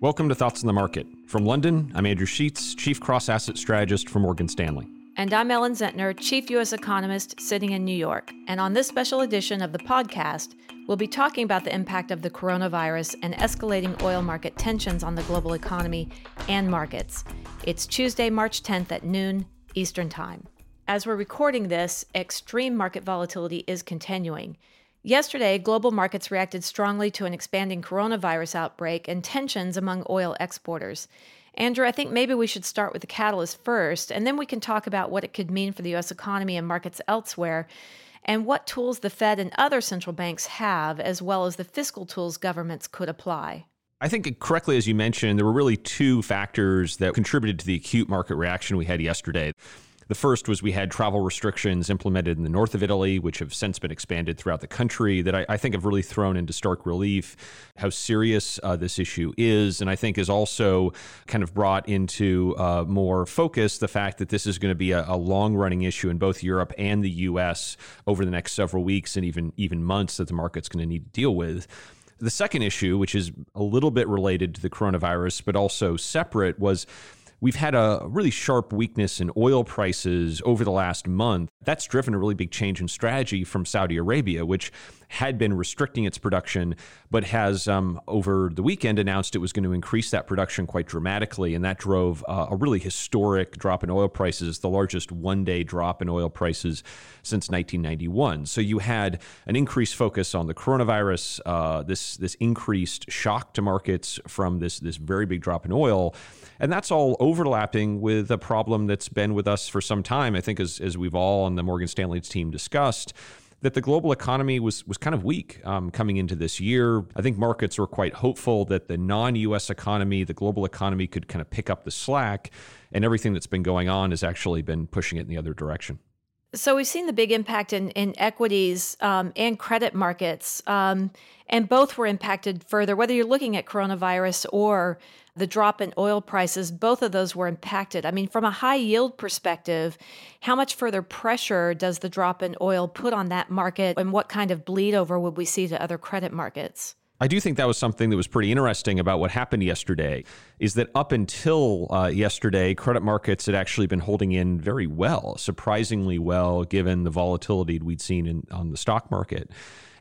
Welcome to Thoughts on the Market. From London, I'm Andrew Sheets, Chief Cross Asset Strategist for Morgan Stanley. And I'm Ellen Zentner, Chief U.S. Economist sitting in New York. And on this special edition of the podcast, we'll be talking about the impact of the coronavirus and escalating oil market tensions on the global economy and markets. It's Tuesday, March 10th at noon Eastern Time. As we're recording this, extreme market volatility is continuing. Yesterday, global markets reacted strongly to an expanding coronavirus outbreak and tensions among oil exporters. Andrew, I think maybe we should start with the catalyst first, and then we can talk about what it could mean for the U.S. economy and markets elsewhere, and what tools the Fed and other central banks have, as well as the fiscal tools governments could apply. I think correctly, as you mentioned, there were really two factors that contributed to the acute market reaction we had yesterday. The first was we had travel restrictions implemented in the north of Italy, which have since been expanded throughout the country, that I, I think have really thrown into stark relief how serious uh, this issue is. And I think has also kind of brought into uh, more focus the fact that this is going to be a, a long running issue in both Europe and the US over the next several weeks and even, even months that the market's going to need to deal with. The second issue, which is a little bit related to the coronavirus, but also separate, was We've had a really sharp weakness in oil prices over the last month. That's driven a really big change in strategy from Saudi Arabia, which had been restricting its production, but has um, over the weekend announced it was going to increase that production quite dramatically. And that drove uh, a really historic drop in oil prices, the largest one day drop in oil prices since 1991. So you had an increased focus on the coronavirus, uh, this, this increased shock to markets from this, this very big drop in oil. And that's all overlapping with a problem that's been with us for some time. I think, as, as we've all on the Morgan Stanley's team discussed, that the global economy was was kind of weak um, coming into this year. I think markets were quite hopeful that the non-U.S. economy, the global economy, could kind of pick up the slack, and everything that's been going on has actually been pushing it in the other direction. So we've seen the big impact in, in equities um, and credit markets, um, and both were impacted further. Whether you're looking at coronavirus or the drop in oil prices, both of those were impacted. I mean, from a high yield perspective, how much further pressure does the drop in oil put on that market, and what kind of bleed over would we see to other credit markets? I do think that was something that was pretty interesting about what happened yesterday. Is that up until uh, yesterday, credit markets had actually been holding in very well, surprisingly well, given the volatility we'd seen in, on the stock market.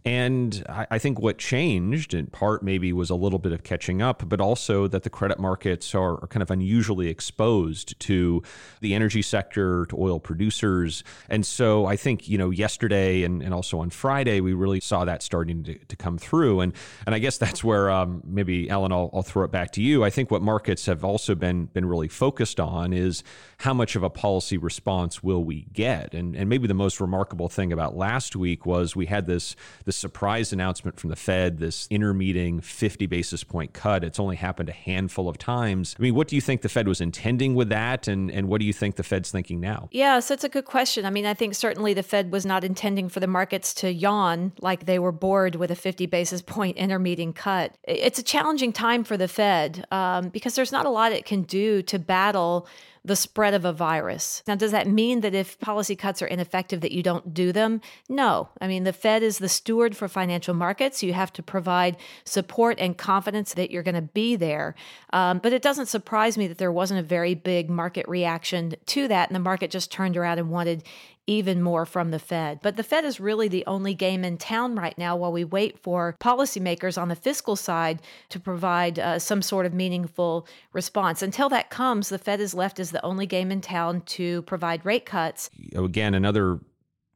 And I, I think what changed, in part, maybe was a little bit of catching up, but also that the credit markets are, are kind of unusually exposed to the energy sector, to oil producers. And so I think, you know, yesterday and, and also on Friday, we really saw that starting to, to come through. And and I guess that's where um, maybe, Ellen, I'll, I'll throw it back to you. I think what markets have also been, been really focused on is how much of a policy response will we get? And, and maybe the most remarkable thing about last week was we had this, this surprise announcement from the Fed, this intermeeting 50 basis point cut. It's only happened a handful of times. I mean, what do you think the Fed was intending with that? And, and what do you think the Fed's thinking now? Yeah, so it's a good question. I mean, I think certainly the Fed was not intending for the markets to yawn like they were bored with a 50 basis point intermeeting cut. It's a challenging time for the Fed um, because there's not a lot it can do to battle the spread of a virus. Now, does that mean that if policy cuts are ineffective, that you don't do them? No. I mean, the Fed is the steward for financial markets. You have to provide support and confidence that you're going to be there. Um, but it doesn't surprise me that there wasn't a very big market reaction to that, and the market just turned around and wanted even more from the Fed. But the Fed is really the only game in town right now while we wait for policymakers on the fiscal side to provide uh, some sort of meaningful response. Until that comes, the Fed is left as the only game in town to provide rate cuts. Again, another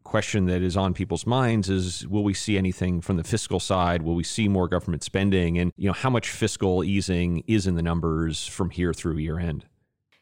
question that is on people's minds is will we see anything from the fiscal side will we see more government spending and you know how much fiscal easing is in the numbers from here through year end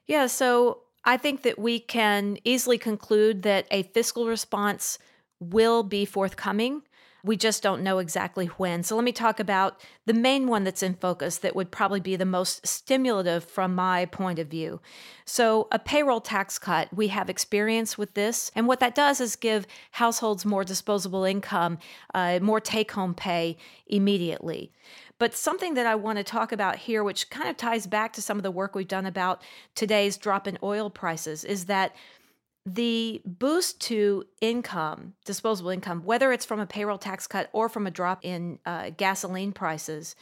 yeah so I think that we can easily conclude that a fiscal response will be forthcoming. We just don't know exactly when. So let me talk about the main one that's in focus that would probably be the most stimulative from my point of view. So, a payroll tax cut, we have experience with this. And what that does is give households more disposable income, uh, more take home pay immediately. But something that I want to talk about here, which kind of ties back to some of the work we've done about today's drop in oil prices, is that the boost to income, disposable income, whether it's from a payroll tax cut or from a drop in uh, gasoline prices,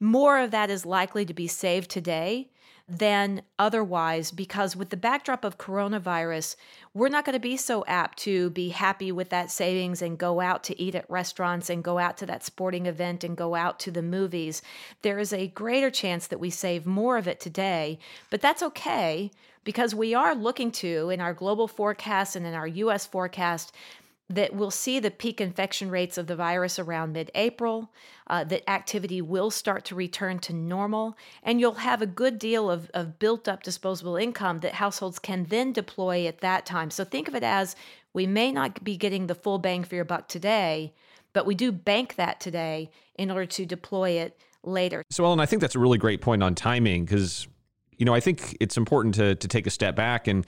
more of that is likely to be saved today than otherwise because with the backdrop of coronavirus, we're not going to be so apt to be happy with that savings and go out to eat at restaurants and go out to that sporting event and go out to the movies. There is a greater chance that we save more of it today, but that's okay because we are looking to in our global forecast and in our US forecast that we'll see the peak infection rates of the virus around mid April, uh, that activity will start to return to normal, and you'll have a good deal of, of built up disposable income that households can then deploy at that time. So think of it as we may not be getting the full bang for your buck today, but we do bank that today in order to deploy it later. So, Ellen, I think that's a really great point on timing because, you know, I think it's important to, to take a step back and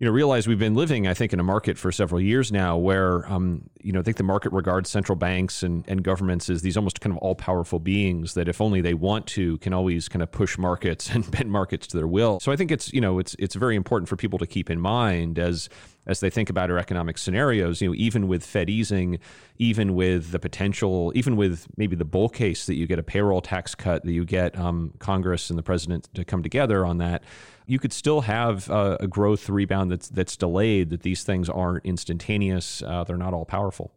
you know, realize we've been living, I think, in a market for several years now where, um, you know, I think the market regards central banks and, and governments as these almost kind of all powerful beings that, if only they want to, can always kind of push markets and bend markets to their will. So I think it's, you know, it's it's very important for people to keep in mind as as they think about our economic scenarios. You know, even with Fed easing, even with the potential, even with maybe the bull case that you get a payroll tax cut, that you get um, Congress and the president to come together on that you could still have a growth rebound that's that's delayed. That these things aren't instantaneous. Uh, they're not all powerful.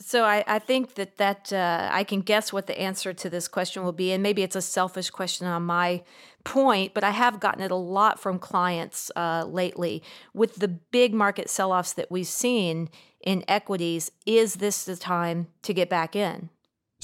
So I, I think that that uh, I can guess what the answer to this question will be, and maybe it's a selfish question on my point, but I have gotten it a lot from clients uh, lately with the big market sell-offs that we've seen in equities. Is this the time to get back in?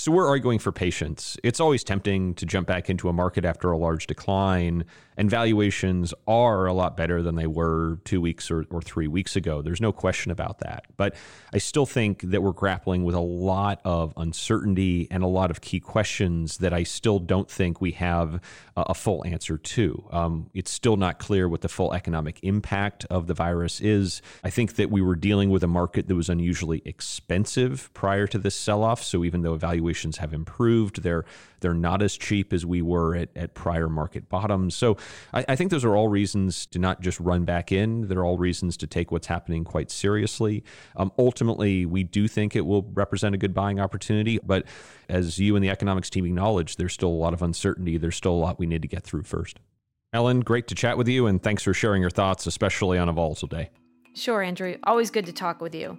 So we're arguing for patience. It's always tempting to jump back into a market after a large decline, and valuations are a lot better than they were two weeks or, or three weeks ago. There's no question about that. But I still think that we're grappling with a lot of uncertainty and a lot of key questions that I still don't think we have a, a full answer to. Um, it's still not clear what the full economic impact of the virus is. I think that we were dealing with a market that was unusually expensive prior to this sell off. So even though valuations have improved, they're they're not as cheap as we were at, at prior market bottoms. So I, I think those are all reasons to not just run back in. They're all reasons to take what's happening quite seriously. Um, ultimately, we do think it will represent a good buying opportunity. But as you and the economics team acknowledge, there's still a lot of uncertainty. There's still a lot we need to get through first. Ellen, great to chat with you, and thanks for sharing your thoughts, especially on a volatile day. Sure, Andrew. Always good to talk with you.